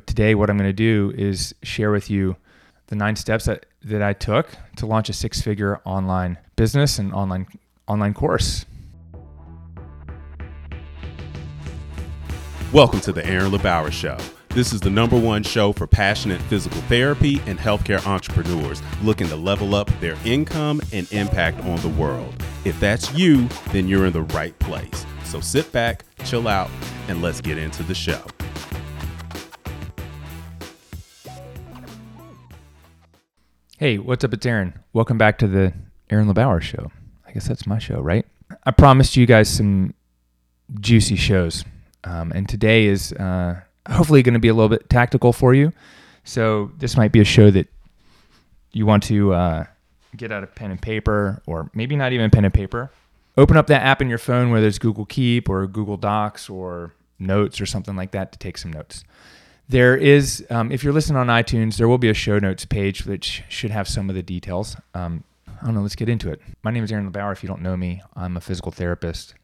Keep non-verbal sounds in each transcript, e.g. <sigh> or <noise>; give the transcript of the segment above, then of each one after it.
but today, what I'm going to do is share with you the nine steps that, that I took to launch a six figure online business and online online course. Welcome to the Aaron LeBauer Show. This is the number one show for passionate physical therapy and healthcare entrepreneurs looking to level up their income and impact on the world. If that's you, then you're in the right place. So sit back, chill out, and let's get into the show. Hey, what's up? It's Aaron. Welcome back to the Aaron LeBauer Show. I guess that's my show, right? I promised you guys some juicy shows, um, and today is uh, hopefully going to be a little bit tactical for you. So this might be a show that you want to uh, get out a pen and paper, or maybe not even pen and paper. Open up that app in your phone, whether it's Google Keep or Google Docs or Notes or something like that, to take some notes. There is, um, if you're listening on iTunes, there will be a show notes page which should have some of the details. Um, I don't know, let's get into it. My name is Aaron LeBauer. If you don't know me, I'm a physical therapist.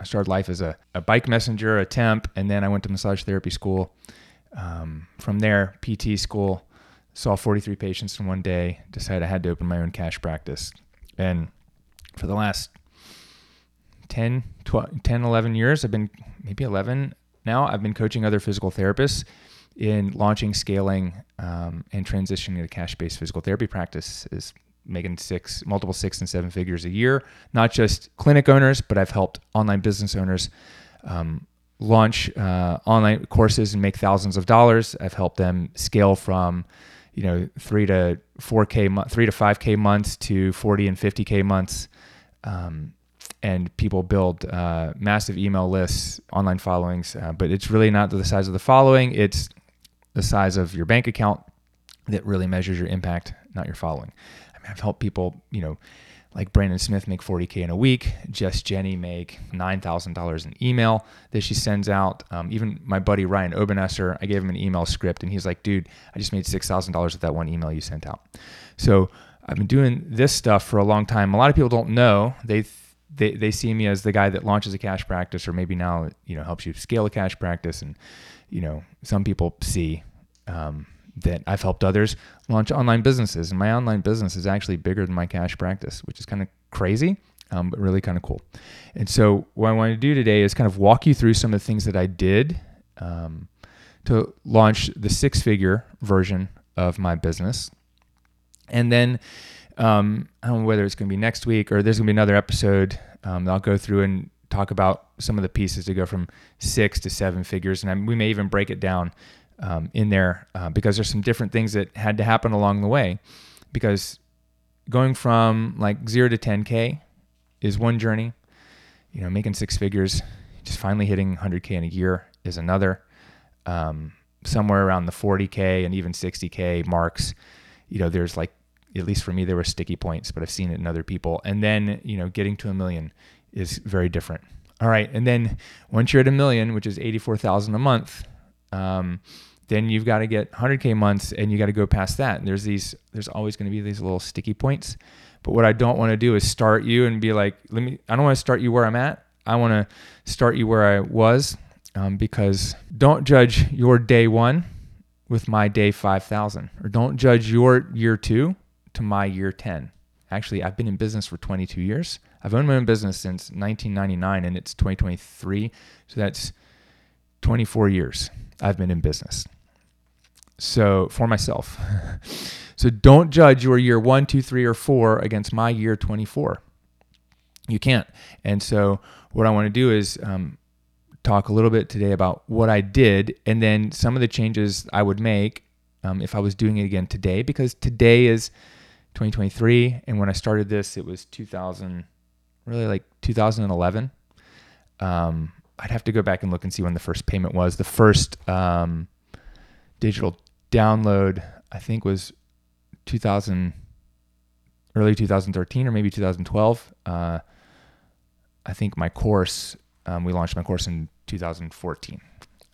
I started life as a, a bike messenger, a temp, and then I went to massage therapy school. Um, from there, PT school, saw 43 patients in one day, decided I had to open my own cash practice. And for the last 10, 12, 10, 11 years, I've been maybe 11 now, I've been coaching other physical therapists in launching, scaling, um, and transitioning to cash-based physical therapy practice is making six, multiple six and seven figures a year. Not just clinic owners, but I've helped online business owners um, launch uh, online courses and make thousands of dollars. I've helped them scale from, you know, three to four k, three to five k months to forty and fifty k months. Um, and people build uh, massive email lists, online followings, uh, but it's really not the size of the following. It's the size of your bank account that really measures your impact, not your following. I mean, I've helped people, you know, like Brandon Smith make 40K in a week. Jess Jenny make $9,000 in email that she sends out. Um, even my buddy Ryan Obenesser, I gave him an email script and he's like, dude, I just made $6,000 with that one email you sent out. So I've been doing this stuff for a long time. A lot of people don't know. They, they, they see me as the guy that launches a cash practice or maybe now, you know, helps you scale a cash practice and you know, some people see um, that I've helped others launch online businesses, and my online business is actually bigger than my cash practice, which is kind of crazy, um, but really kind of cool. And so, what I want to do today is kind of walk you through some of the things that I did um, to launch the six-figure version of my business, and then um, I don't know whether it's going to be next week or there's going to be another episode. Um, I'll go through and talk about some of the pieces to go from six to seven figures, and I, we may even break it down um, in there uh, because there's some different things that had to happen along the way. Because going from like zero to 10k is one journey. You know, making six figures, just finally hitting 100k in a year is another. Um, somewhere around the 40k and even 60k marks, you know, there's like at least for me there were sticky points, but I've seen it in other people. And then you know, getting to a million is very different. All right, and then once you're at a million, which is eighty-four thousand a month, um, then you've got to get 100k months, and you got to go past that. And there's these, there's always going to be these little sticky points. But what I don't want to do is start you and be like, let me. I don't want to start you where I'm at. I want to start you where I was, um, because don't judge your day one with my day 5,000, or don't judge your year two to my year 10. Actually, I've been in business for 22 years. I've owned my own business since 1999 and it's 2023. So that's 24 years I've been in business. So for myself. <laughs> so don't judge your year one, two, three, or four against my year 24. You can't. And so what I want to do is um, talk a little bit today about what I did and then some of the changes I would make um, if I was doing it again today, because today is 2023. And when I started this, it was 2000 really like 2011. Um, I'd have to go back and look and see when the first payment was. The first um, digital download, I think, was 2000, early 2013 or maybe 2012. Uh, I think my course, um, we launched my course in 2014,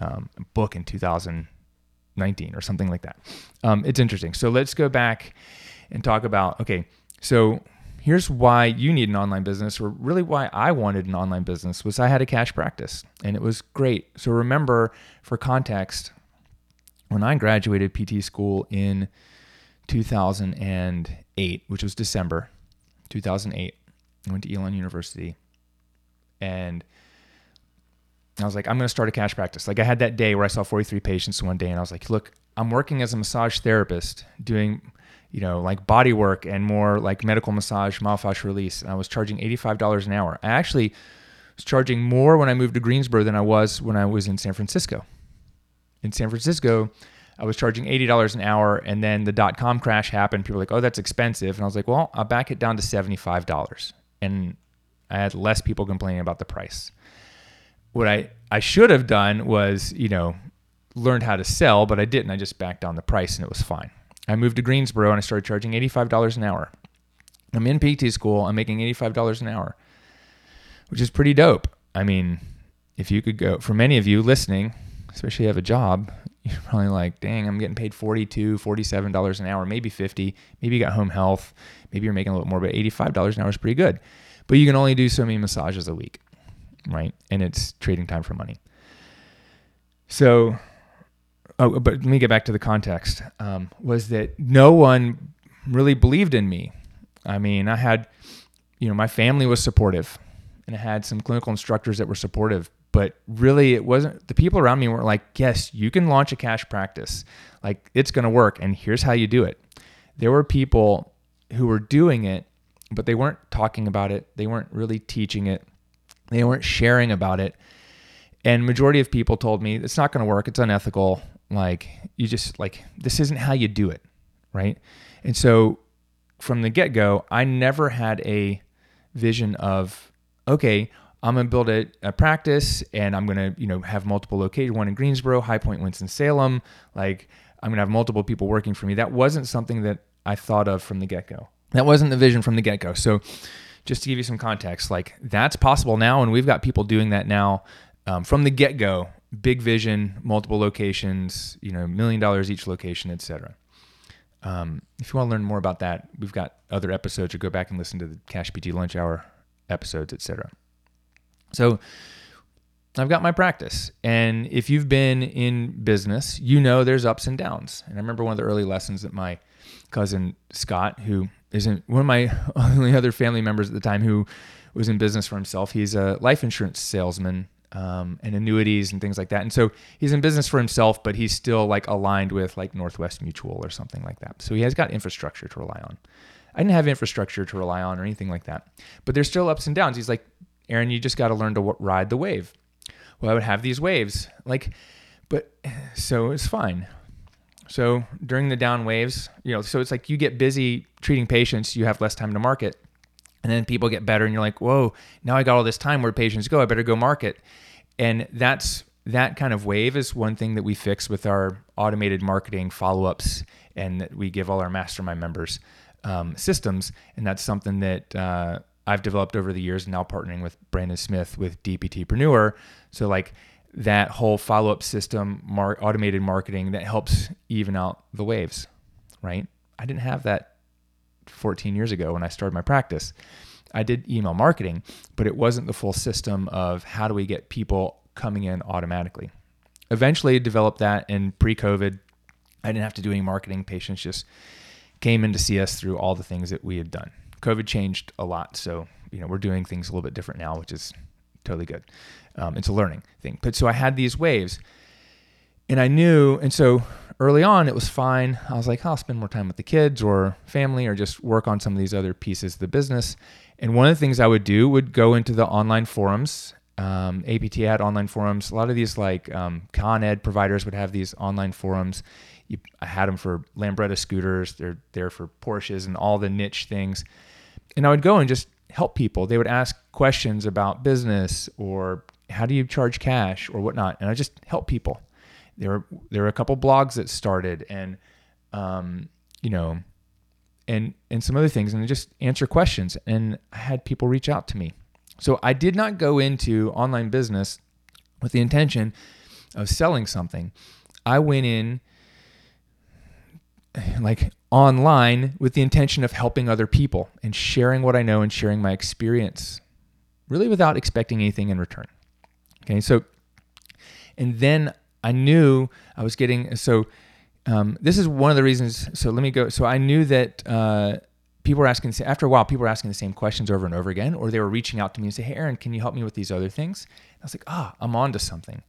um, book in 2019 or something like that. Um, it's interesting. So let's go back and talk about okay, so here's why you need an online business or really why I wanted an online business was I had a cash practice and it was great. So remember for context when I graduated PT school in 2008, which was December 2008, I went to Elon University and I was like, I'm going to start a cash practice. Like I had that day where I saw 43 patients one day and I was like, look, I'm working as a massage therapist doing, you know, like body work and more like medical massage, myofascial release. And I was charging $85 an hour. I actually was charging more when I moved to Greensboro than I was when I was in San Francisco. In San Francisco, I was charging $80 an hour and then the dot com crash happened. People were like, oh, that's expensive. And I was like, well, I'll back it down to $75. And I had less people complaining about the price. What I, I should have done was, you know, learned how to sell, but I didn't. I just backed down the price and it was fine. I moved to Greensboro and I started charging $85 an hour. I'm in PT school. I'm making $85 an hour, which is pretty dope. I mean, if you could go, for many of you listening, especially you have a job, <laughs> you're probably like, dang, I'm getting paid $42, $47 an hour, maybe 50 Maybe you got home health. Maybe you're making a little more, but $85 an hour is pretty good. But you can only do so many massages a week, right? And it's trading time for money. So, oh, but let me get back to the context. Um, was that no one really believed in me? I mean, I had, you know, my family was supportive, and I had some clinical instructors that were supportive, but really it wasn't the people around me weren't like yes you can launch a cash practice. Like it's going to work and here's how you do it. There were people who were doing it but they weren't talking about it. They weren't really teaching it. They weren't sharing about it. And majority of people told me it's not going to work. It's unethical like you just like this isn't how you do it right and so from the get-go i never had a vision of okay I'm gonna build a, a, practice and I'm gonna, you know, have multiple locations, one in Greensboro, High Point, Winston Salem. Like I'm gonna have multiple people working for me. That wasn't something that I thought of from the get-go. That wasn't the vision from the get-go. So just to give you some context, like that's possible now, and we've got people doing that now um, from the get-go. Big vision, multiple locations, you know, million dollars each location, etc. Um, if you want to learn more about that, we've got other episodes. Or go back and listen to the Cash PT Lunch Hour episodes, etc. So I've got my practice. And if you've been in business, you know there's ups and downs. And I remember one of the early lessons that my cousin Scott, who isn't one of my <laughs> only other family members at the time who was in business for himself, he's a life insurance salesman um, and annuities and things like that. And so he's in business for himself, but he's still like aligned with like Northwest Mutual or something like that. So he has got infrastructure to rely on. I didn't have infrastructure to rely on or anything like that, but there's still ups and downs. He's like, Aaron, you just got to learn to w- ride the wave. Well, I would have these waves, like, but <sighs> so it's fine. So during the down waves, you know, so it's like you get busy treating patients, you have less time to market. And then people get better and you're like, whoa, now I got all this time where patients go, I better go market. And that's that kind of wave is one thing that we fix with our automated marketing follow-ups and that we give all our mastermind members um, systems. And that's something that uh, I've developed over the years, now partnering with Brandon Smith with DPTpreneur. So like that whole follow up system, mar- automated marketing that helps even out the waves, right? I didn't have that 14 years ago when I started my practice. I did email marketing, but it wasn't the full system of how do we get people coming in automatically. Eventually, I developed that in pre-COVID. I didn't have to do any marketing. Patients just came in to see us through all the things that we had done. COVID changed a lot, so you know we're doing things a little bit different now, which is totally good. Um, it's a learning thing. But so I had these waves, and I knew, and so early on it was fine. I was like, I'll spend more time with the kids or family, or just work on some of these other pieces of the business. And one of the things I would do would go into the online forums. Um, APT had online forums. A lot of these like um, Con Ed providers would have these online forums. You, I had them for Lambretta scooters. They're there for Porsches and all the niche things and I would go and just help people. They would ask questions about business or how do you charge cash or whatnot, and I just help people. There were there were a couple blogs that started, and um, you know, and and some other things, and just answer questions. And I had people reach out to me. So I did not go into online business with the intention of selling something. I went in like online with the intention of helping other people and sharing what I know and sharing my experience, really without expecting anything in return. Okay, so, and then I knew I was getting so. Um, this is one of the reasons. So let me go. So I knew that uh, people were asking. After a while, people were asking the same questions over and over again, or they were reaching out to me and say, "Hey, Aaron, can you help me with these other things?" And I was like, "Ah, oh, I'm on to something."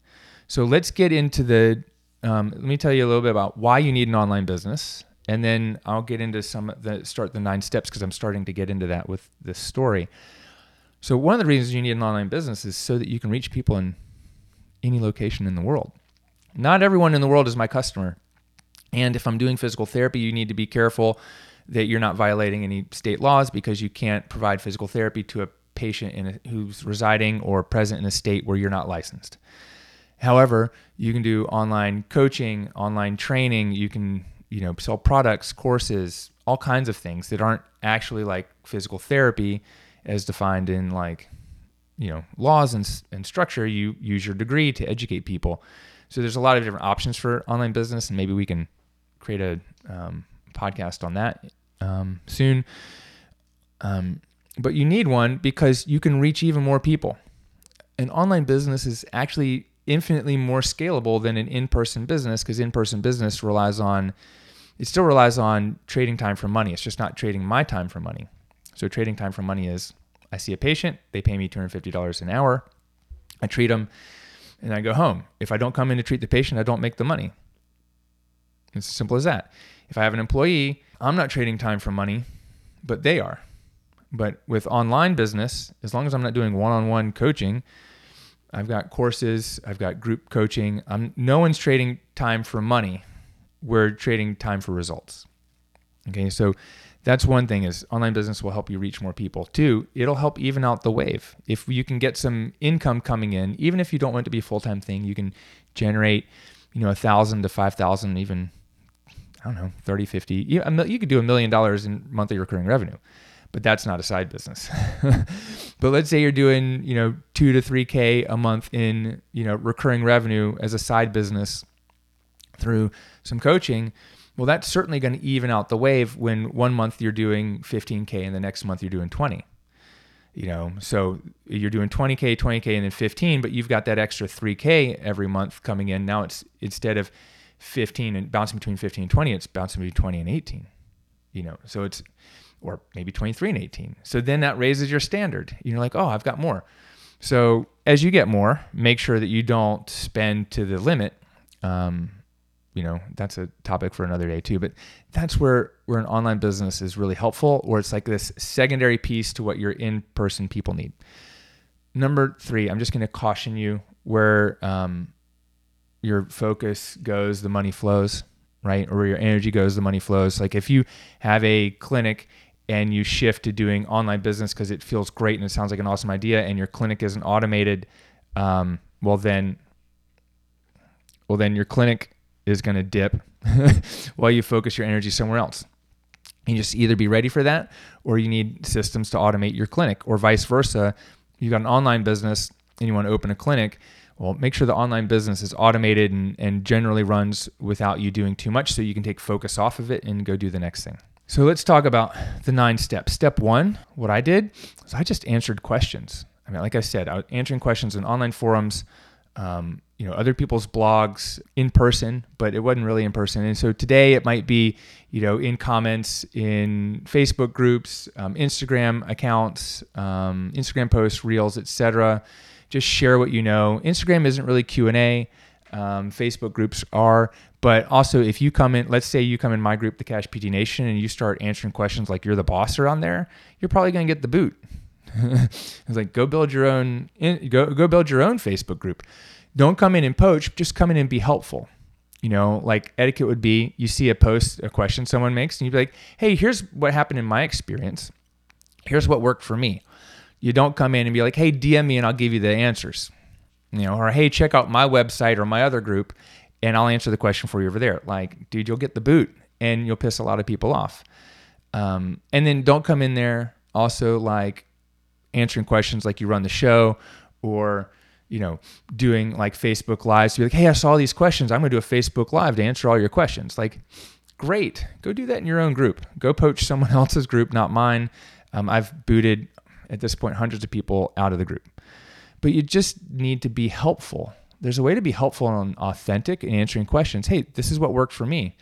So let's get into the. Um, let me tell you a little bit about why you need an online business, and then I'll get into some of the start the nine steps because I'm starting to get into that with this story. So one of the reasons you need an online business is so that you can reach people in any location in the world. Not everyone in the world is my customer. And if I'm doing physical therapy, you need to be careful that you're not violating any state laws because you can't provide physical therapy to a patient a, who's residing or present in a state where you're not licensed. However, you can do online coaching, online training, you can, you know, sell products, courses, all kinds of things that aren't actually like physical therapy as defined in like you know laws and, and structure you use your degree to educate people so there's a lot of different options for online business and maybe we can create a um, podcast on that um, soon. Um, but you need one because you can reach even more people. An online business is actually infinitely more scalable than an in-person business because in-person business relies on it still relies on trading time for money. It's just not trading my time for money. So trading time for money is I see a patient, they pay me $250 an hour, I treat them, and I go home. If I don't come in to treat the patient, I don't make the money. It's as simple as that. If I have an employee, I'm not trading time for money, but they are. But with online business, as long as I'm not doing one-on-one coaching, I've got courses, I've got group coaching. I'm no one's trading time for money. We're trading time for results. Okay, so that's one thing is online business will help you reach more people. Two, it'll help even out the wave. If you can get some income coming in, even if you don't want it to be a full-time thing, you can generate, you know, a thousand to 5,000, even, I don't know, 30, 50, you, you could do a million dollars in monthly recurring revenue, but that's not a side business. <laughs> but let's say you're doing, you know, two to three K a month in, you know, recurring revenue as a side business through some coaching well, that's certainly going to even out the wave when one month you're doing 15K and the next month you're doing 20. You know, so you're doing 20K, 20K, and then 15, but you've got that extra 3K every month coming in. Now it's instead of 15 and bouncing between 15 and 20, it's bouncing between 20 and 18. You know, so it's, or maybe 23 and 18. So then that raises your standard. You're like, oh, I've got more. So as you get more, make sure that you don't spend to the limit. Um, you know that's a topic for another day too but that's where where an online business is really helpful or it's like this secondary piece to what your in-person people need. Number three i'm just going to caution you where um, your focus goes the money flows right? Or where your energy goes the money flows. Like if you have a clinic and you shift to doing online business because it feels great and it sounds like an awesome idea and your clinic isn't automated um, well then well then your clinic is going to dip <laughs> while you focus your energy somewhere else. You just either be ready for that or you need systems to automate your clinic or vice versa. You've got an online business and you want to open a clinic. Well, make sure the online business is automated and, and generally runs without you doing too much so you can take focus off of it and go do the next thing. So let's talk about the nine steps. Step one, what I did is I just answered questions. I mean, like I said, I was answering questions in online forums, um, you know other people's blogs in person but it wasn't really in person. And so today it might be you know in comments in facebook groups um, instagram accounts um, instagram posts reels etc just share what you know. Instagram isn't really q&a um, facebook groups are. But also if you come in let's say you come in my group the cash pt nation and you start answering questions like you're the boss around there you're probably going to get the boot <laughs> it's like go build your own go, go build your own facebook group don't come in and poach, just come in and be helpful. You know, like etiquette would be you see a post, a question someone makes, and you'd be like, hey, here's what happened in my experience. Here's what worked for me. You don't come in and be like, hey, DM me and I'll give you the answers. You know, or hey, check out my website or my other group and I'll answer the question for you over there. Like, dude, you'll get the boot and you'll piss a lot of people off. Um, and then don't come in there also like answering questions like you run the show or you know, doing like Facebook lives to be like, hey, I saw these questions. I'm going to do a Facebook live to answer all your questions. Like, great. Go do that in your own group. Go poach someone <laughs> else's group, not mine. Um, I've booted at this point hundreds of people out of the group. But you just need to be helpful. There's a way to be helpful and authentic in answering questions. Hey, this is what worked for me.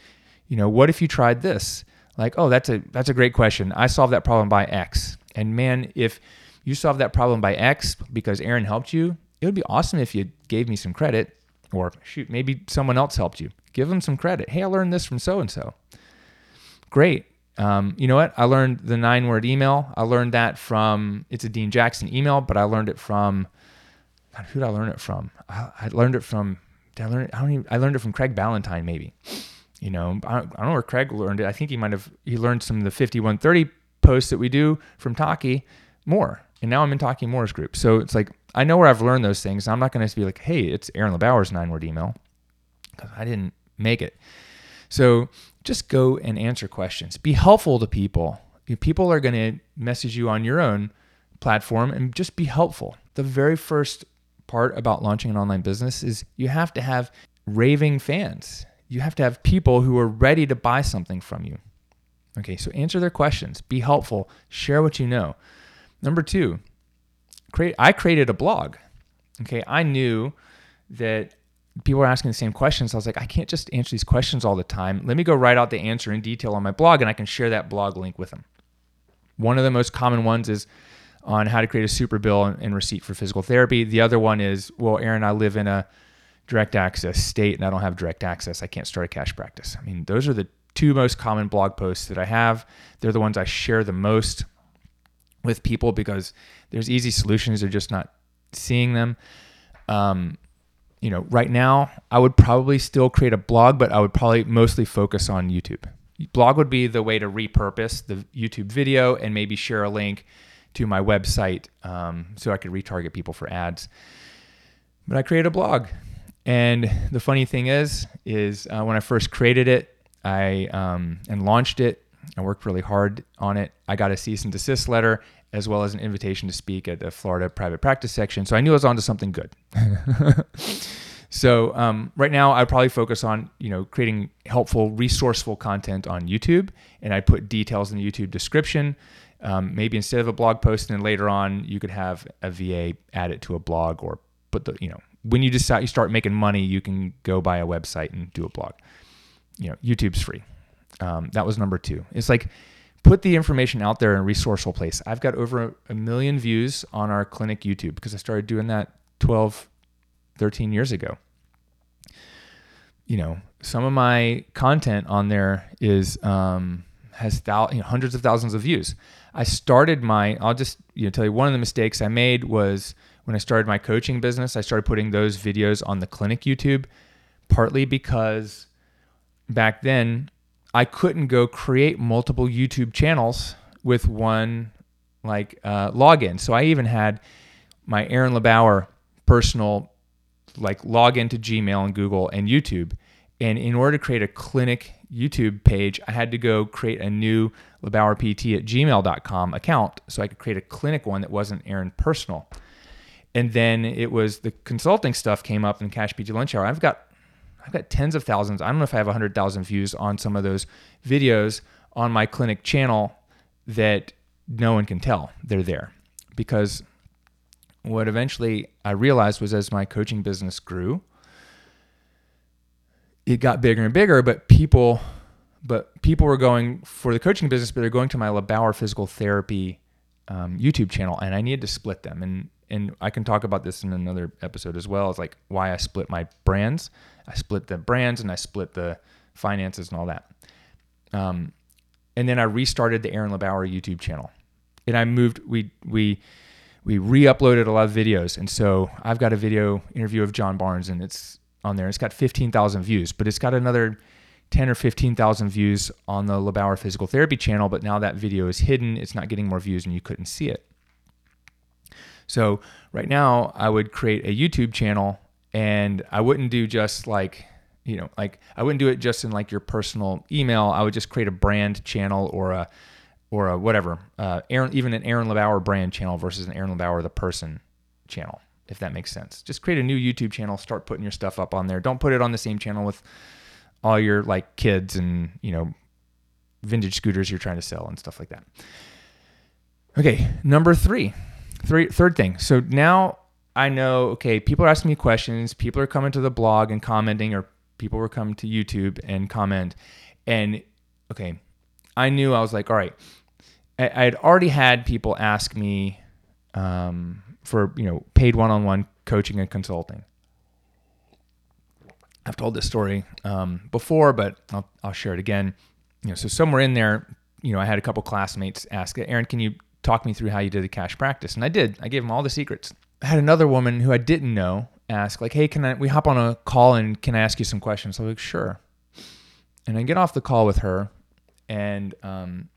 You know, what if you tried this? Like, oh, that's a that's a great question. I solved that problem by X. And man, if you solved that problem by X because Aaron helped you, it would be awesome if you gave me some credit or shoot, maybe someone else helped you. Give them some credit. Hey, I learned this from so and so. Great. Um, you know what? I learned the nine word email. I learned that from, it's a Dean Jackson email, but I learned it from, God, who did I learn it from? I, I learned it from, did I learn it? I don't even, I learned it from Craig Ballantyne, maybe. You know, I don't, I don't know where Craig learned it. I think he might have, he learned some of the 5130 posts that we do from Taki Moore. And now I'm in Taki Moore's group. So it's like, I know where I've learned those things. I'm not going to be like, hey, it's Aaron LeBauer's nine word email because I didn't make it. So just go and answer questions. Be helpful to people. People are going to message you on your own platform and just be helpful. The very first part about launching an online business is you have to have raving fans. You have to have people who are ready to buy something from you. Okay, so answer their questions, be helpful, share what you know. Number two, create I created a blog. Okay, I knew that people were asking the same questions. I was like, I can't just answer these questions all the time. Let me go write out the answer in detail on my blog and I can share that blog link with them. One of the most common ones is on how to create a super bill and receipt for physical therapy. The other one is, well, Aaron, I live in a direct access state and I don't have direct access. I can't start a cash practice. I mean, those are the two most common blog posts that I have. They're the ones I share the most with people because there's easy solutions. They're just not seeing them. Um, you know, right now, I would probably still create a blog, but I would probably mostly focus on YouTube. Blog would be the way to repurpose the YouTube video and maybe share a link to my website um, so I could retarget people for ads. But I created a blog, and the funny thing is, is uh, when I first created it, I um, and launched it. I worked really hard on it. I got a cease and desist letter as well as an invitation to speak at the Florida private practice section. So I knew I was onto something good. <laughs> so um, right now, I'd probably focus on you know creating helpful, resourceful content on YouTube, and I'd put details in the YouTube description. Um, maybe instead of a blog post, and then later on you could have a VA add it to a blog or put the you know when you decide you start making money, you can go buy a website and do a blog. You know, YouTube's free. Um, that was number two. It's like put the information out there in a resourceful place. I've got over a million views on our clinic YouTube because I started doing that 12, 13 years ago. You know, some of my content on there is um, has thou- you know, hundreds of thousands of views. I started my. I'll just you know tell you one of the mistakes I made was when I started my coaching business. I started putting those videos on the clinic YouTube, partly because back then I couldn't go create multiple YouTube channels with one like uh, login. So I even had my Aaron LeBauer personal like login to Gmail and Google and YouTube. And in order to create a clinic YouTube page, I had to go create a new LeBauerPT at gmail.com account so I could create a clinic one that wasn't Aaron personal. And then it was the consulting stuff came up in Cash PT Lunch Hour. I've got I've got tens of thousands. I don't know if I have 100,000 views on some of those videos on my clinic channel that no one can tell they're there. Because what eventually I realized was as my coaching business grew, it got bigger and bigger, but people but people were going for the coaching business, but they're going to my LeBauer physical therapy um, YouTube channel, and I needed to split them. And and I can talk about this in another episode as well. It's like why I split my brands. I split the brands and I split the finances and all that. Um, and then I restarted the Aaron LeBauer YouTube channel, and I moved. We we we re-uploaded a lot of videos, and so I've got a video interview of John Barnes, and it's on there. It's got 15,000 views, but it's got another 10 or 15,000 views on the LeBauer Physical Therapy channel. But now that video is hidden; it's not getting more views, and you couldn't see it. So right now, I would create a YouTube channel and I wouldn't do just like, you know, like I wouldn't do it just in like your personal email. I would just create a brand channel or a, or a whatever, uh, Aaron, even an Aaron LeBauer brand channel versus an Aaron LeBauer the person channel, if that makes sense. Just create a new YouTube channel, start putting your stuff up on there. Don't put it on the same channel with all your like kids and, you know, vintage scooters you're trying to sell and stuff like that. Okay, number three, Three, third thing. So now I know, okay, people are asking me questions, people are coming to the blog and commenting, or people were coming to YouTube and comment. And okay, I knew I was like, all right, I, had already had people ask me um, for, you know, paid one on one coaching and consulting. I've told this story um, before, but I'll, I'll share it again. You know, so somewhere in there, you know, I had a couple classmates ask, Aaron, can you talk me through how you did the cash practice? And I did. I gave him all the secrets. I had another woman who I didn't know ask, like, hey, can I, we hop on a call and can I ask you some questions? I was like, sure. And I get off the call with her and, um,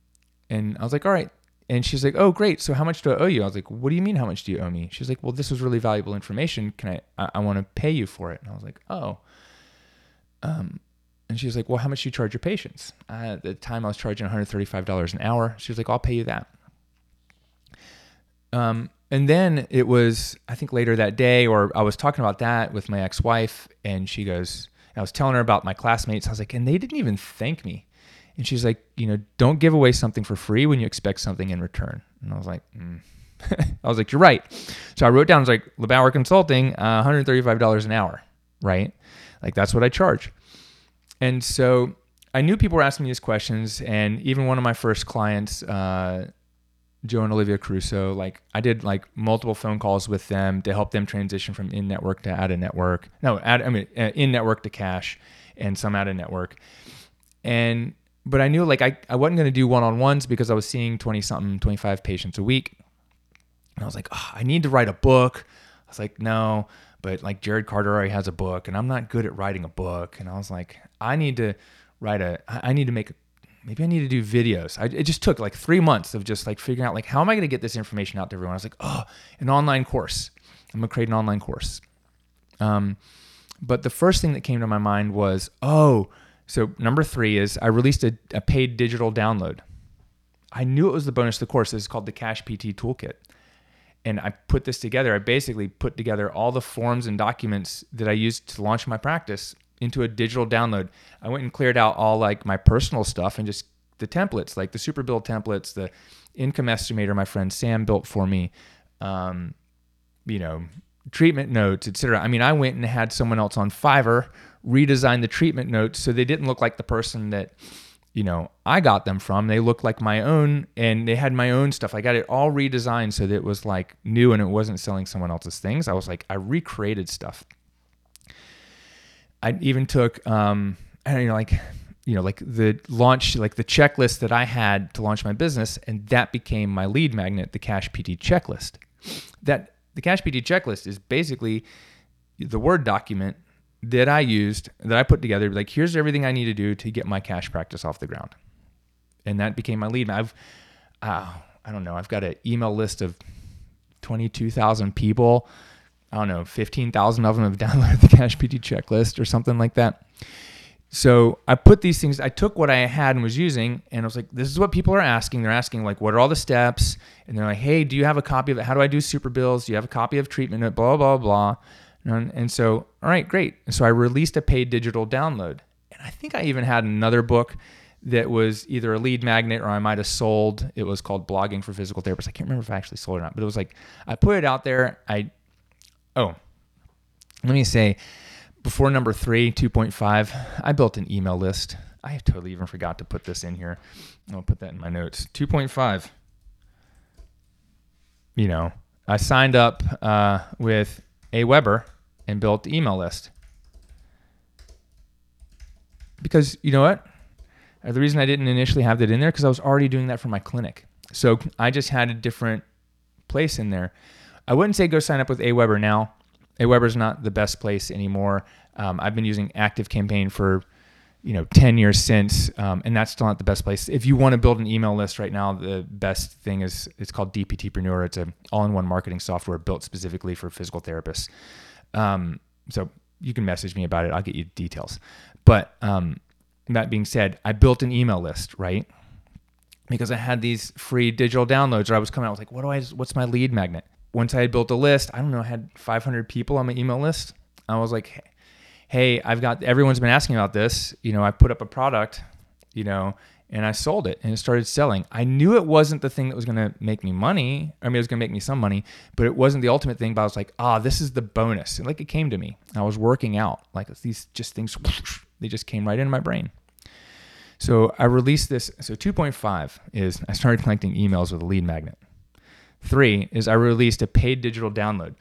and I was like, all right. And she's like, oh, great. So how much do I owe you? I was like, what do you mean? How much do you owe me? She's like, well, this was really valuable information. Can I, I, I want to pay you for it. And I was like, oh, um, and she was like, well, how much do you charge your patients? Uh, at the time I was charging $135 an hour. She was like, I'll pay you that. Um, and then it was, I think later that day, or I was talking about that with my ex wife, and she goes, I was telling her about my classmates. I was like, and they didn't even thank me. And she's like, you know, don't give away something for free when you expect something in return. And I was like, mm. <laughs> I was like, you're right. So I wrote down, I was like, LeBauer Consulting, uh, $135 an hour, right? Like that's what I charge. And so I knew people were asking me these questions, and even one of my first clients, uh, Joe and Olivia Caruso, like I did like multiple phone calls with them to help them transition from in network to out of network. No, I mean uh, in network to cash, and some out of network. And but I knew like I, I wasn't going to do one on ones because I was seeing 20 something, 25 patients a week. And I was like, oh, I need to write a book. I was like, no, but like Jarod Carter already has a book and I'm not good at writing a book. And I was like, I need to write a, I need to make a maybe I need to do videos. I, it just took like three months of just like figuring out like how am I going to get this information out to everyone. I was like, oh, an online course. I'm gonna create an online course. Um, but the first thing that came to my mind was, oh, so number three is I released a, a paid digital download. I knew it was the bonus of the course. It's called the Cash PT Toolkit. And I put this together. I basically put together all the forms and documents that I used to launch my practice into a digital download. I went and cleared out all like my personal stuff and just the templates, like the super bill templates, the income estimator my friend Sam built for me, um, you know, treatment notes, etc. I mean, I went and had someone else on Fiverr redesign the treatment notes so they didn't look like the person that you know I got them from. They looked like my own, and they had my own stuff. I got it all redesigned so that it was like new and it wasn't selling someone else's things. I was like, I recreated stuff. I even took, um, I don't know, like, you know, like the launch, like the checklist that I had to launch my business, and that became my lead magnet, the Cash PT checklist. That the Cash PT checklist is basically the Word document that I used, that I put together. Like, here's everything I need to do to get my cash practice off the ground, and that became my lead. I've, uh, I don't know, I've got an email list of twenty-two thousand people I don't know, 15,000 of them have <laughs> downloaded the Cash PT checklist or something like that. So I put these things, I took what I had and was using, and I was like, this is what people are asking. They're asking, like, what are all the steps? And they're like, hey, do you have a copy of it? How do I do super bills? Do you have a copy of treatment? Blah, blah, blah. And, and so, all right, great. And so I released a paid digital download. And I think I even had another book that was either a lead magnet or I might have sold. It was called Blogging for Physical Therapists. I can't remember if I actually sold it or not, but it was like I put it out there. I Oh, let me say before number three, 2.5, I built an email list. I totally even forgot to put this in here. I'll put that in my notes. 2.5. You know, I signed up uh, with Aweber and built the email list. Because you know what? Uh, the reason I didn't initially have that in there because I was already doing that for my clinic. So I just had a different place in there. I wouldn't say go sign up with Aweber now. Aweber's not the best place anymore. Um, I've been using Active Campaign for you know 10 years since um, and that's still not the best place. If you want to build an email list right now the best thing is it's called dptpreneur it's an all-in-one marketing software built specifically for physical therapists. Um, so you can message me about it. I'll get you details. But um, that being said i built an email list right? Because i had these free digital downloads or i was coming out with like what do i what's my lead magnet once I had built a list, I don't know, I had 500 people on my email list. I was like, hey, I've got everyone's been asking about this. You know, I put up a product, you know, and I sold it and it started selling. I knew it wasn't the thing that was going to make me money. I mean, it was going to make me some money, but it wasn't the ultimate thing. But I was like, ah, this is the bonus. And like it came to me. I was working out like these just things, <laughs> they just came right into my brain. So I released this. So 2.5 is I started collecting emails with a lead magnet. Three is I released a paid digital download.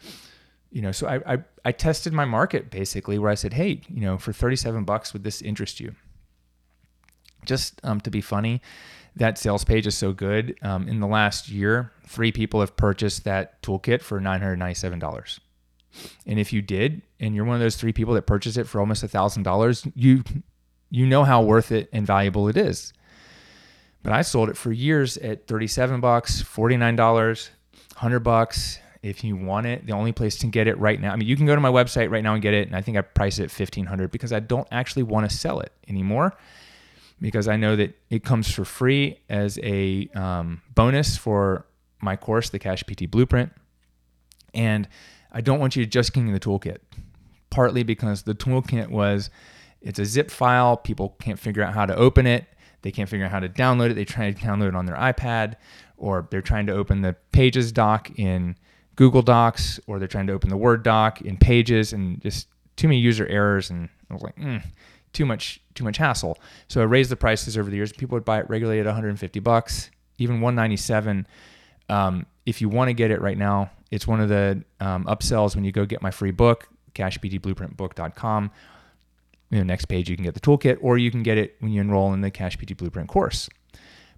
You know, so I, I, I tested my market basically where I said, hey, you know, for 37 bucks, would this interest you? just um, to be funny, that sales page is so good. Um, in the last year, three people have purchased that toolkit for $997. And if you did, and you're one of those three people that purchased it for almost $1,000, you you know how worth it and valuable it is. But I sold it for years at 37 bucks, $49, 100 bucks. If you want it, the only place to get it right now, I mean, you can go to my website right now and get it. And I think I priced it at 1500 because I don't actually want to sell it anymore because I know that it comes for free as a um, bonus for my course, the Cash PT Blueprint. And I don't want you to just king the toolkit, partly because the toolkit was it's a zip file. People can't figure out how to open it. They can't figure out how to download it. They try to download it on their iPad, or they're trying to open the Pages doc in Google Docs, or they're trying to open the Word doc in Pages, and just too many user errors. And I was like, mm, too much too much hassle. So I raised the prices over the years. People would buy it regularly at 150 bucks, even 197. Um, if you want to get it right now, it's one of the um, upsells when you go get my free book, cashptblueprintbook.com. You know, next page you can get the toolkit, or you can get it when you enroll in the Cash PT Blueprint course.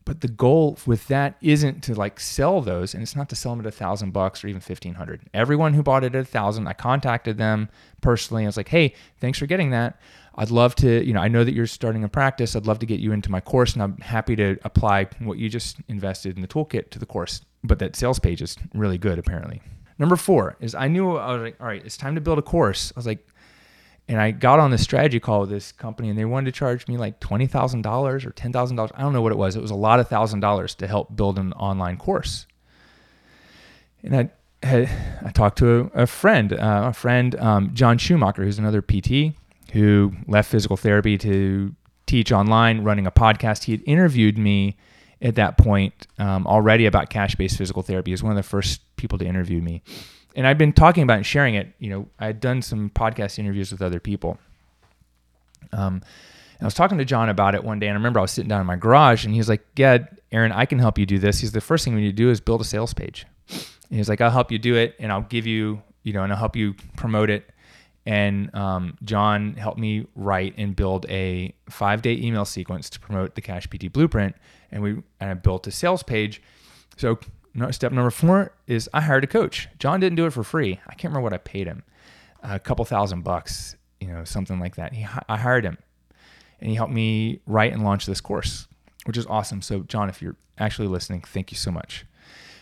But the goal with that isn't to like sell those, and it's not to sell them at a thousand bucks or even fifteen hundred. Everyone who bought it at a thousand, I contacted them personally. I was like, "Hey, thanks for getting that. I'd love to, you know, I know that you're starting a practice. I'd love to get you into my course, and I'm happy to apply what you just invested in the toolkit to the course. But that sales page is really good, apparently. Number four is I knew I was like, all right, it's time to build a course. I was like, and I got on this strategy call with this company, and they wanted to charge me like twenty thousand dollars or ten thousand dollars. I don't know what it was. It was a lot of thousand dollars to help build an online course. And I had I talked to a, friend, uh, a friend um, John Schumacher, who's another PT who left physical therapy to teach online, running a podcast. He had interviewed me at that point um, already about cash based physical therapy. He was one of the first people to interview me. And I'd been talking about and sharing it. You know, I had done some podcast interviews with other people. Um, I was talking to John about it one day, and I remember I was sitting down in my garage, and he was like, "Yeah, Aaron, I can help you do this." He's the first thing we need to do is build a sales page. And he's like, "I'll help you do it, and I'll give you, you know, and I'll help you promote it." And um, John helped me write and build a five day email sequence to promote the Cash PT Blueprint. And we and I built a sales page. So step number four is I hired a coach. John didn't do it for free. I can't remember what I paid him, a couple thousand bucks, you know, something like that. He, I hired him, and he helped me write and launch this course, which is awesome. So John, if you're actually listening, thank you so much.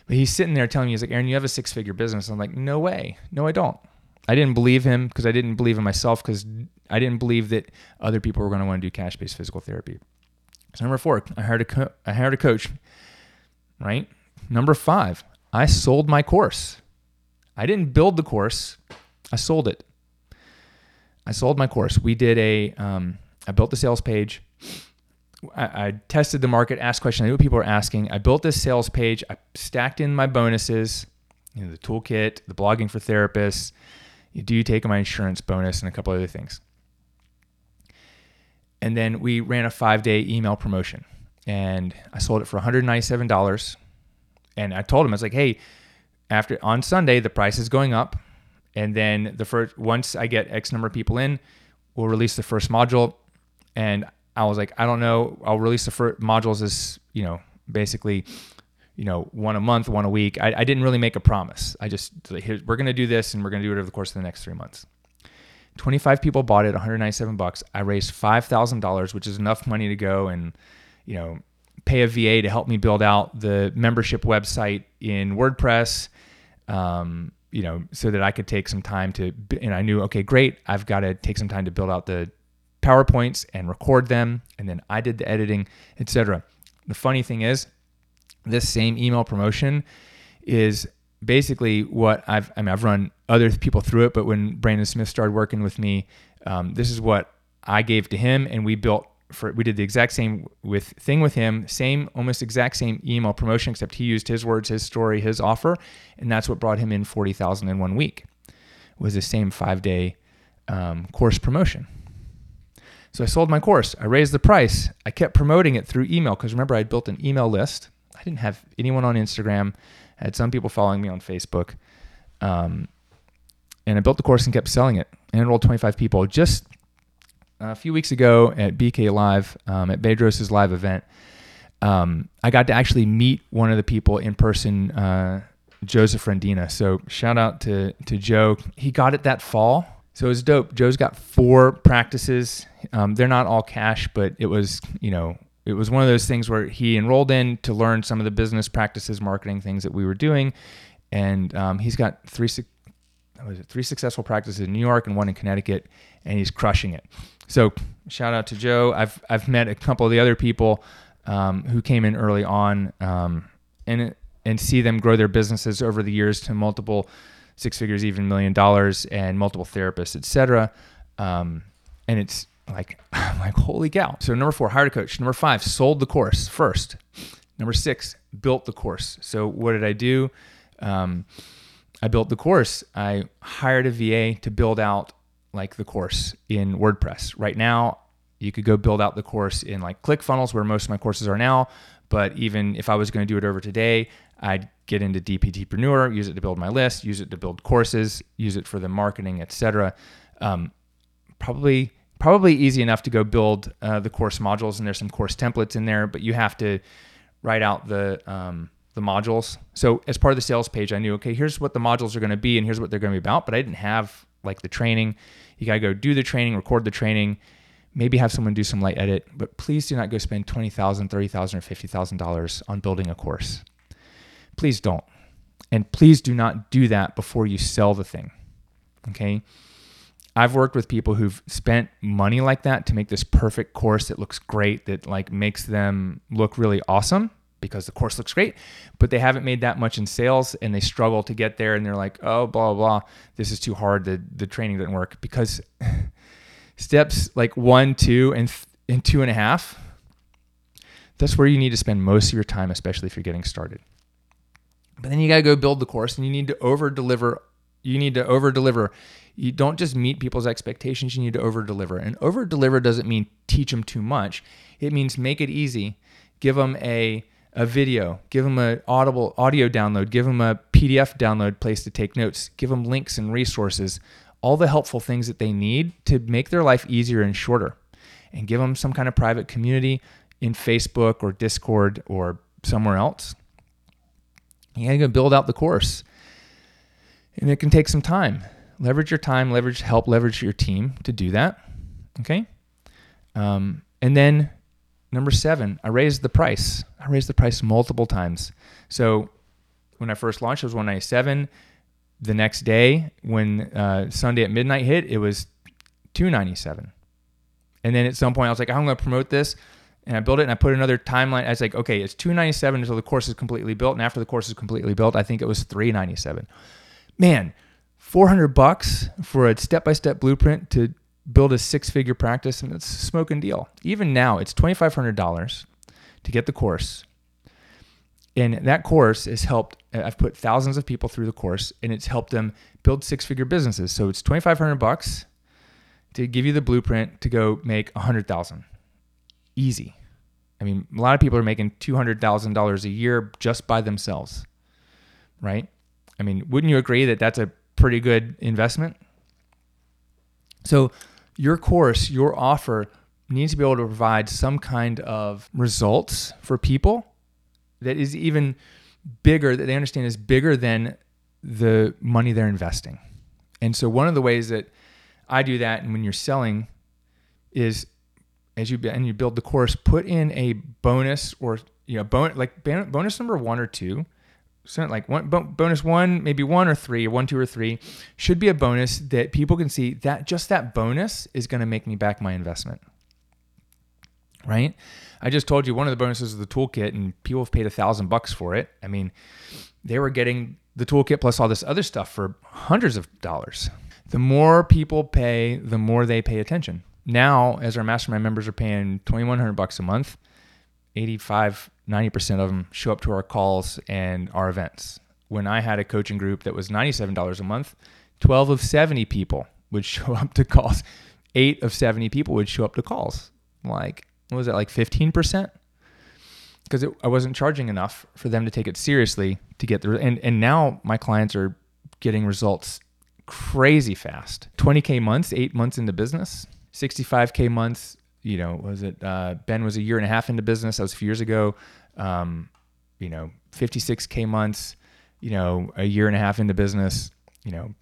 But he's sitting there telling me, he's like, Aaron, you have a six figure business. I'm like, no way, no, I don't. I didn't believe him because I didn't believe in myself because I didn't believe that other people were going to want to do cash based physical therapy. So number four, I hired a co- I hired a coach. Right. Number five, I sold my course. I didn't build the course. I sold it. I sold my course. We did a. Um, I built the sales page. I, I, tested the market, asked questions. I knew what people were asking. I built this sales page. I stacked in my bonuses, you know, the toolkit, the blogging for therapists, do you take my insurance bonus and a couple other things. And then we ran a five day email promotion and I sold it for $197. And I told him, I was like, hey, after on Sunday, the price is going up. And then the first, once I get X number of people in, we'll release the first module. And I was like, I don't know. I'll release the first modules as, you know, basically you know, one a month, one a week. I, I didn't really make a promise. I just, we're going to do this and we're going to do it over the course of the next three months. 25 people bought it, 197 bucks. I raised $5,000, which is enough money to go and, you know, pay a VA to help me build out the membership website in WordPress, um, you know, so that I could take some time to, and I knew, okay, great, I've got to take some time to build out the PowerPoints and record them. And then I did the editing, etc. The funny thing is, this same email promotion is basically what I've I mean I've run other people through it, but when Brandon Smith started working with me, um, this is what I gave to him, and we built for we did the exact same with thing with him, same almost exact same email promotion, except he used his words, his story, his offer, and that's what brought him in forty thousand in one week. It Was the same five day um, course promotion. So I sold my course. I raised the price. I kept promoting it through email because remember I built an email list. I didn't have anyone on Instagram. I had some people following me on Facebook. Um, and I built the course and kept selling it and enrolled 25 people. Just a few weeks ago at BK Live, um, at Bedros' live event, um, I got to actually meet one of the people in person, uh, Joseph Rendina. So shout out to, to Joe. He got it that fall. So it was dope. Joe's got four practices. Um, they're not all cash, but it was, you know, it was one of those things where he enrolled in to learn some of the business practices, marketing things that we were doing. And um, he's got three, it, three successful practices in New York and one in Connecticut, and he's crushing it. So shout out to Joe. I've I've met a couple of the other people um, who came in early on, um, and and see them grow their businesses over the years to multiple six figures, even million dollars, and multiple therapists, etc. Um, and it's like <laughs> I'm like holy cow. So number four, hired a coach. Number five, sold the course first. Number six, built the course. So what did I do? Um, I built the course. I hired a VA to build out like the course in WordPress. Right now, you could go build out the course in like ClickFunnels, where most of my courses are now. But even if I was going to do it over today, I'd get into DPTpreneur, use it to build my list, use it to build courses, use it for the marketing, etc. Um, probably probably easy enough to go build uh, the course modules, and there's some course templates in there, but you have to write out the um, the modules. So as part of the sales page, I knew, okay, here's what the modules are going to be and here's what they're going to be about, but I didn't have like the training. You got to go do the training, record the training, maybe have someone do some light edit, but please do not go spend $20,000, $30,000 or $50,000 on building a course. Please don't. And please do not do that before you sell the thing. Okay? I've worked with people who've spent money like that to make this perfect course that looks great, that like makes them look really awesome because the course looks great, but they haven't made that much in sales and they struggle to get there and they're like, oh, blah, blah, blah. This is too hard. The, the training didn't work because <laughs> steps like one, two, and, th- and two and a half, that's where you need to spend most of your time, especially if you're getting started. But then you got to go build the course and you need to over deliver. You need to over deliver. You don't just meet people's expectations, you need to over deliver. And over deliver doesn't mean teach them too much, it means make it easy. Give them a a video, give them an audible audio download, give them a PDF download place to take notes, give them links and resources, all the helpful things that they need to make their life easier and shorter. And give them some kind of private community in Facebook or Discord or somewhere else. You gotta build out the course. And it can take some time. Leverage your time, leverage help, leverage your team to do that. Okay. Um, and then Number seven, I raised the price. I raised the price multiple times. So when I first launched, it was 197. The next day, when uh, Sunday at midnight hit, it was 297. And then at some point, I was like, I'm going to promote this. And I built it and I put another timeline. I was like, okay, it's 297 until the course is completely built. And after the course is completely built, I think it was 397. Man, 400 bucks for a step by step blueprint to build a six figure practice and it's a smoking deal. Even now, it's $2,500 to get the course. And that course has helped, uh, I've put thousands of people through the course and it's helped them build six figure businesses. So it's 2,500 bucks to give you the blueprint to go make 100,000. Easy. I mean, a lot of people are making $200,000 a year just by themselves, right? I mean, wouldn't you agree that that's a pretty good investment? So your course, your offer needs to be able to provide some kind of results for people that is even bigger, that they understand is bigger than the money they're investing. And so one of the ways that I do that, and when you're selling, is as you and you build the course, put in a bonus or you know, bon- like bonus number one or two like one bonus one, maybe one or three, one, two or three, should be a bonus that people can see that just that bonus is going to make me back my investment. Right? I just told you one of the bonuses is the toolkit, and people have paid a thousand bucks for it. I mean, they were getting the toolkit plus all this other stuff for hundreds of dollars. The more people pay, the more they pay attention. now, as our mastermind members are paying 2100 bucks a month, 85, 90% of them show up to our calls and our events. When I had a coaching group that was $97 a month, 12 of 70 people would <laughs> show up to calls. Eight of 70 people would show up to calls. Like, what was it, like 15%? Because I wasn't charging enough for them to take it seriously to get the, and, and now my clients are getting results crazy fast. 20K months, eight months into business, 65K months, you know, was it, uh, Ben was a year and a half into business. That was a few years ago. Um, you know, 56K months, you know, a year and a half into business, you know,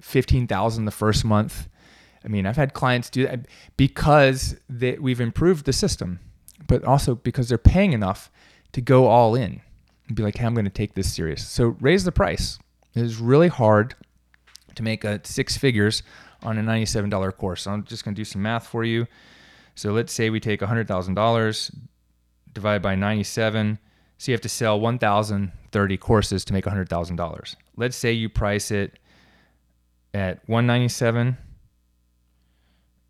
15,000 the first month. I mean, I've had clients do that because we've improved the system, but also because they're paying enough to go all in and be like, hey, I'm going to take this serious. So raise the price. It is really hard to make a six figures on a $97 course. So I'm just going to do some math for you. So let's say we take $100,000 divided by 97. So you have to sell 1,030 courses to make $100,000. Let's say you price it at 197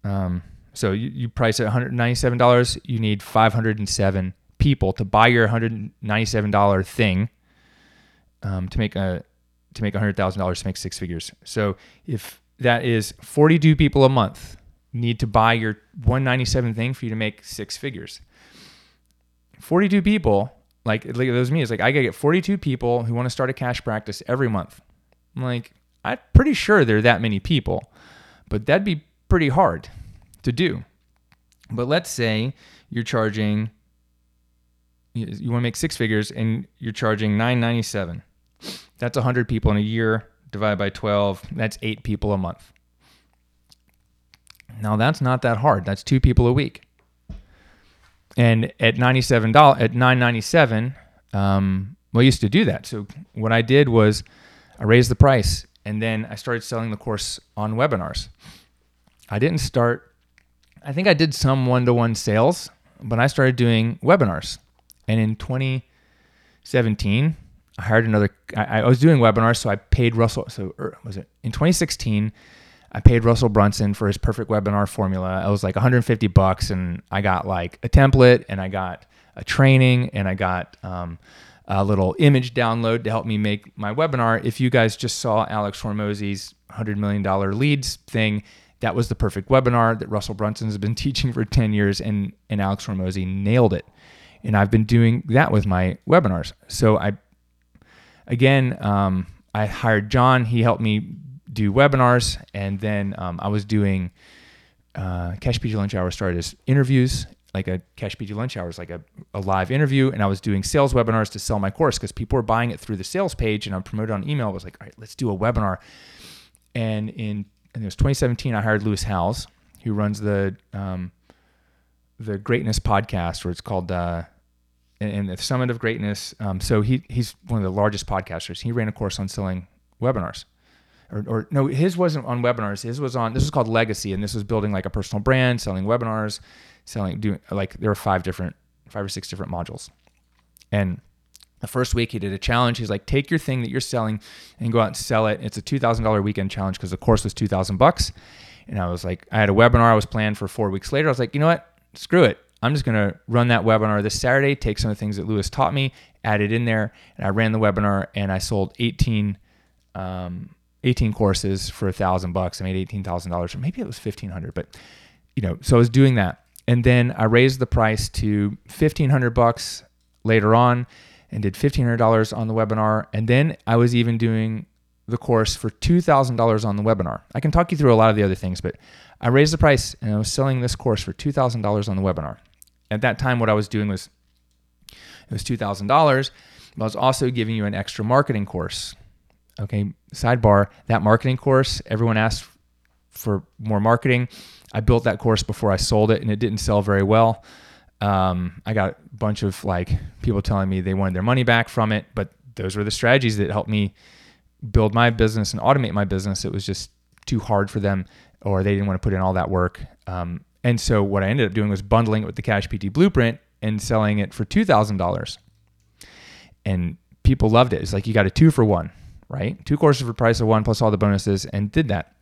um, so you, you price it $197. You need 507 people to buy your $197 thing um, to make a to make $100,000 to make six figures. So if that is 42 people a month need to buy your 197 thing for you to make six figures. 42 people, like like those me, it's like I gotta get 42 people who want to start a cash practice every month. I'm like, I'm pretty sure there are that many people, but that'd be pretty hard to do. But let's say you're charging you want to make six figures and you're charging 997. That's 100 people in a year divided by 12, that's 8 people a month. Now that's not that hard. That's 2 people a week. And at $97 at 997, um, well, I used to do that. So what I did was I raised the price and then I started selling the course on webinars. I didn't start, I think I did some one to one sales, but I started doing webinars. And in 2017, I hired another, I, I was doing webinars, so I paid Russell. So, er, was it in 2016? I paid Russell Brunson for his perfect webinar formula. I was like 150 bucks, and I got like a template, and I got a training, and I got um, a little image download to help me make my webinar. If you guys just saw Alex Hormozi's $100 million leads thing, that was the perfect webinar that Russell Brunson has been <laughs> teaching for 10 years, and, and Alex Hormozi nailed it. And I've been doing that with my webinars. So I, again, um, I hired John. He helped me do webinars, and then um, I was doing uh, Cash PT Lunch Hour started as interviews, like a Cash PT Lunch Hour is like a, a live interview, and I was doing sales webinars to sell my course because people were buying it through the sales page, and I promoted on email. I was like, all right, let's do a webinar. And in and it was 2017, I hired Lewis Howes, who runs the um, the Greatness podcast, where it's called uh, and the Summit of Greatness. Um, so he he's one of the largest podcasters. He ran a course on selling webinars. Or, or no, his wasn't on webinars. His was on. This was called Legacy, and this was building like a personal brand, selling webinars, selling doing like there were five different, five or six different modules, and the first week he did a challenge. He's like, take your thing that you're selling and go out and sell it. It's a two thousand dollar weekend challenge because the course was two thousand bucks. And I was like, I had a webinar I was planned for four weeks later. I was like, you know what? Screw it. I'm just gonna run that webinar this Saturday. Take some of the things that Lewis taught me, add it in there, and I ran the webinar and I sold 18, um, 18 courses for a thousand bucks. I made eighteen thousand dollars, or maybe it was fifteen hundred. But you know, so I was doing that, and then I raised the price to fifteen hundred bucks later on and did $1,500 on the webinar. And then I was even doing the course for $2,000 on the webinar. I can talk you through a lot of the other things, but I raised the price and I was selling this course for $2,000 on the webinar. At that time, what I was doing was it was $2,000, but I was also giving you an extra marketing course. Okay, sidebar, that marketing course, everyone asked for more marketing. I built that course before I sold it and it didn't sell very well. Um, I got a bunch of like people telling me they wanted their money back from it, but those were the strategies that helped me build my business and automate my business. It was just too hard for them, or they didn't want to put in all that work. Um, and so what I ended up doing was bundling it with the Cash PT Blueprint and selling it for two thousand dollars. And people loved it. It's like you got a two for one, right? Two courses for the price of one plus all the bonuses, and did that.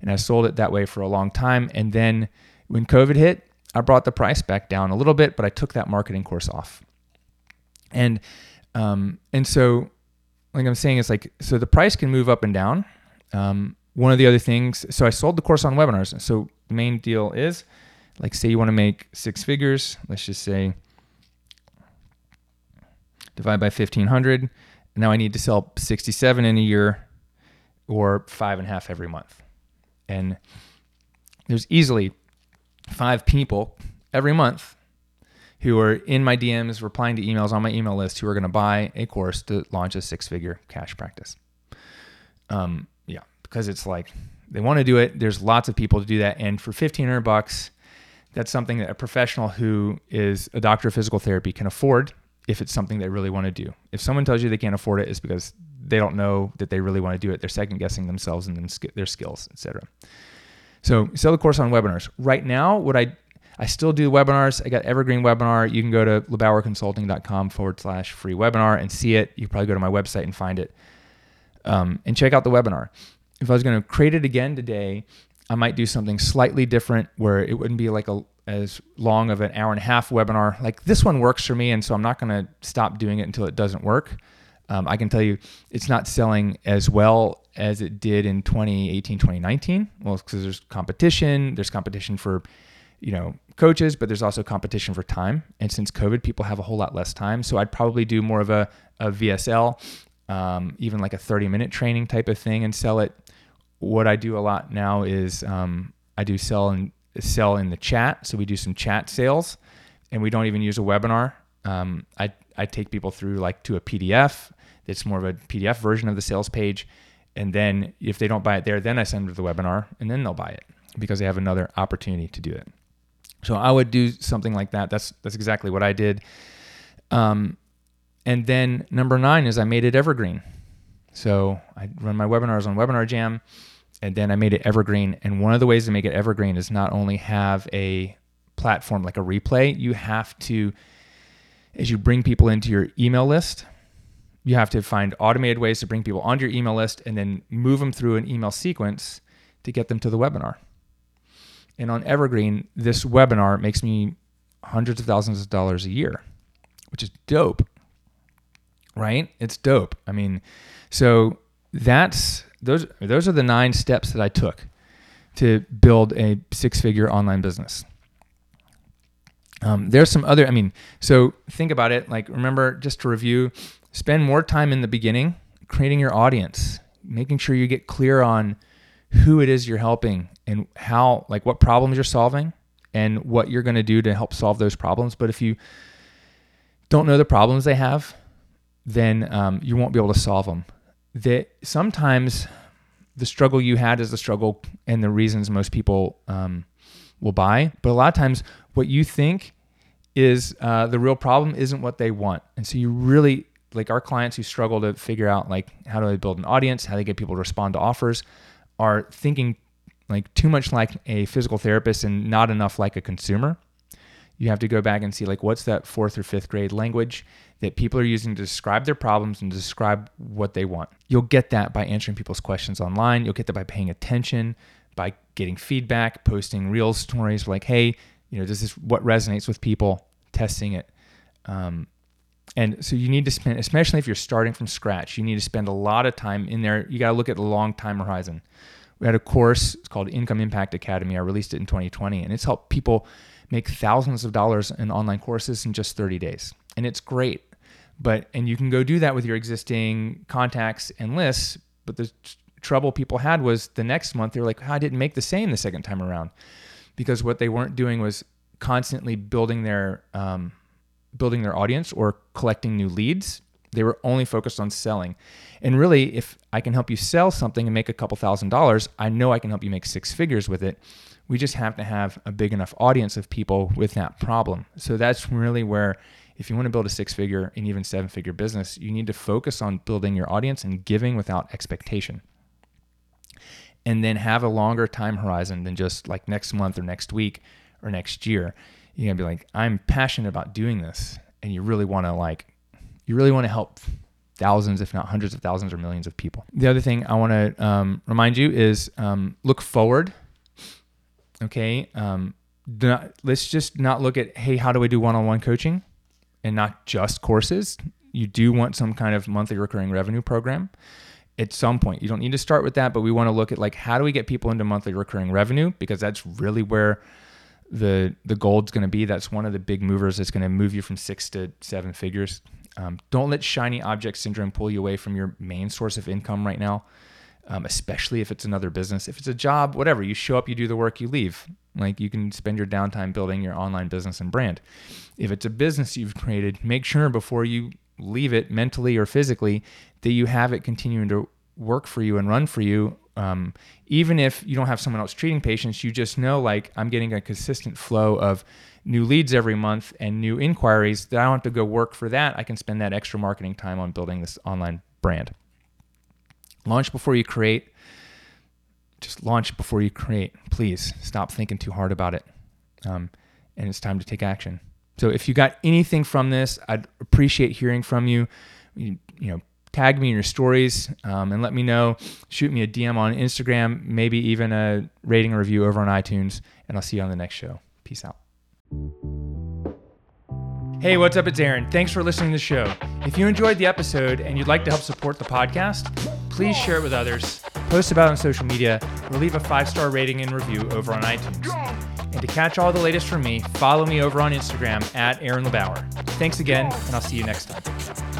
And I sold it that way for a long time, and then When COVID hit, I brought the price back down a little bit, but I took that marketing course off. And um, and so, like I'm saying, it's like so the price can move up and down. Um, one of the other things, so I sold the course on webinars. So the main deal is, like, say you want to make six figures. Let's just say divide by 1500. Now I need to sell 67 in a year or five and a half every month. And there's easily five people every month who are in my DMs, replying to emails on my email list, who are going to buy a course to launch a six figure cash practice. Um, yeah, because it's like they want to do it. There's lots of people to do that. And for 1500 bucks, that's something that a professional who is a doctor of physical therapy can afford if it's something they really want to do. If someone tells you they can't afford it, it's because they don't know that they really want to do it. They're second guessing themselves and their skills, etc. So sell the course on webinars. Right now, what I I still do webinars. I got Evergreen webinar. You can go to lebauerconsulting.com forward slash free webinar and see it. You probably go to my website and find it um, and check out the webinar. If I was going to create it again today, I might do something slightly different where it wouldn't be like a as long of an hour and a half webinar. Like this one works for me, and so I'm not going to stop doing it until it doesn't work. Um, I can tell you it's not selling as well as it did in 2018, 2019. Well, because there's competition. There's competition for, you know, coaches, but there's also competition for time. And since COVID, people have a whole lot less time. So I'd probably do more of a, a VSL, um, even like a 30 minute training type of thing and sell it. What I do a lot now is um, I do sell and sell in the chat. So we do some chat sales and we don't even use a webinar. Um, I, I take people through like to a PDF it's more of a PDF version of the sales page. And then if they don't buy it there, then I send them to the webinar and then they'll buy it because they have another opportunity to do it. So I would do something like that. That's that's exactly what I did. Um, and then number nine is I made it evergreen. So I run my webinars on Webinar Jam, and then I made it evergreen. And one of the ways to make it evergreen is not only have a platform like a replay, you have to, as you bring people into your email list, you have to find automated ways to bring people onto your email list and then move them through an email sequence to get them to the webinar. And on Evergreen, this webinar makes me hundreds of thousands of dollars a year, which is dope. Right? It's dope. I mean, so that's those those are the nine steps that I took to build a six-figure online business. Um, there's some other, I mean, so think about it. Like, remember, just to review, spend more time in the beginning creating your audience, making sure you get clear on who it is you're helping and how, like, what problems you're solving and what you're going to do to help solve those problems. But if you don't know the problems they have, then um, you won't be able to solve them. That sometimes the struggle you had is the struggle and the reasons most people um, will buy. But a lot of times, what you think is uh, the real problem isn't what they want. And so you really like our clients who struggle to figure out like how do I build an audience, how they get people to respond to offers, are thinking like too much like a physical therapist and not enough like a consumer. You have to go back and see like what's that fourth or fifth grade language that people are using to describe their problems and describe what they want. You'll get that by answering people's questions online. You'll get that by paying attention, by getting feedback, posting real stories like, hey, you know, this is what resonates with people? Testing it. Um, and so you need to spend, especially if you're starting from scratch, you need to spend a lot of time in there. You got to look at the long time horizon. We had a course, it's called Income Impact Academy. I released it in 2020, and it's helped people make thousands of dollars in online courses in just 30 days. And it's great. But, and you can go do that with your existing contacts and lists. But the trouble people had was the next month, they were like, oh, I didn't make the same the second time around. Because what they weren't doing was constantly building their, um, building their audience or collecting new leads. They were only focused on selling. And really, if I can help you sell something and make a couple thousand dollars, I know I can help you make six figures with it. We just have to have a big enough audience of people with that problem. So that's really where, if you want to build a six figure and even seven figure business, you need to focus on building your audience and giving without expectation. And then have a longer time horizon than just like next month or next week or next year you're gonna be like, I'm passionate about doing this, and you really want to like, you really want to help thousands, if not hundreds of thousands or millions of people. The other thing I want to um, remind you is um, look forward. Okay, um, not, let's just not look at hey, how do I do one-on-one coaching, and not just courses. You do want some kind of monthly recurring revenue program at some point. You don't need to start with that, but we want to look at like how do we get people into monthly recurring revenue because that's really where the the gold's going to be. That's one of the big movers that's going to move you from six to seven figures. Um, don't let shiny object syndrome pull you away from your main source of income right now, um, especially if it's another business. If it's a job, whatever, you show up, you do the work, you leave. Like you can spend your downtime building your online business and brand. If it's a business you've created, make sure before you leave it mentally or physically that you have it continuing to work for you and run for you um, even if you don't have someone else treating patients you just know like i'm getting a consistent flow of new leads every month and new inquiries that i don't have to go work for that i can spend that extra marketing time on building this online brand launch before you create just launch before you create please stop thinking too hard about it um, and it's time to take action so if you got anything from this, I'd appreciate hearing from you. You, you know, tag me in your stories um, and let me know. Shoot me a DM on Instagram, maybe even a rating or review over on iTunes, and I'll see you on the next show. Peace out. Hey, what's up? It's Aaron. Thanks for listening to the show. If you enjoyed the episode and you'd like to help support the podcast, please share it with others, post about it on social media, or leave a five star rating and review over on iTunes. And to catch all the latest from me, follow me over on Instagram at Aaron LeBauer. Thanks again, and I'll see you next time.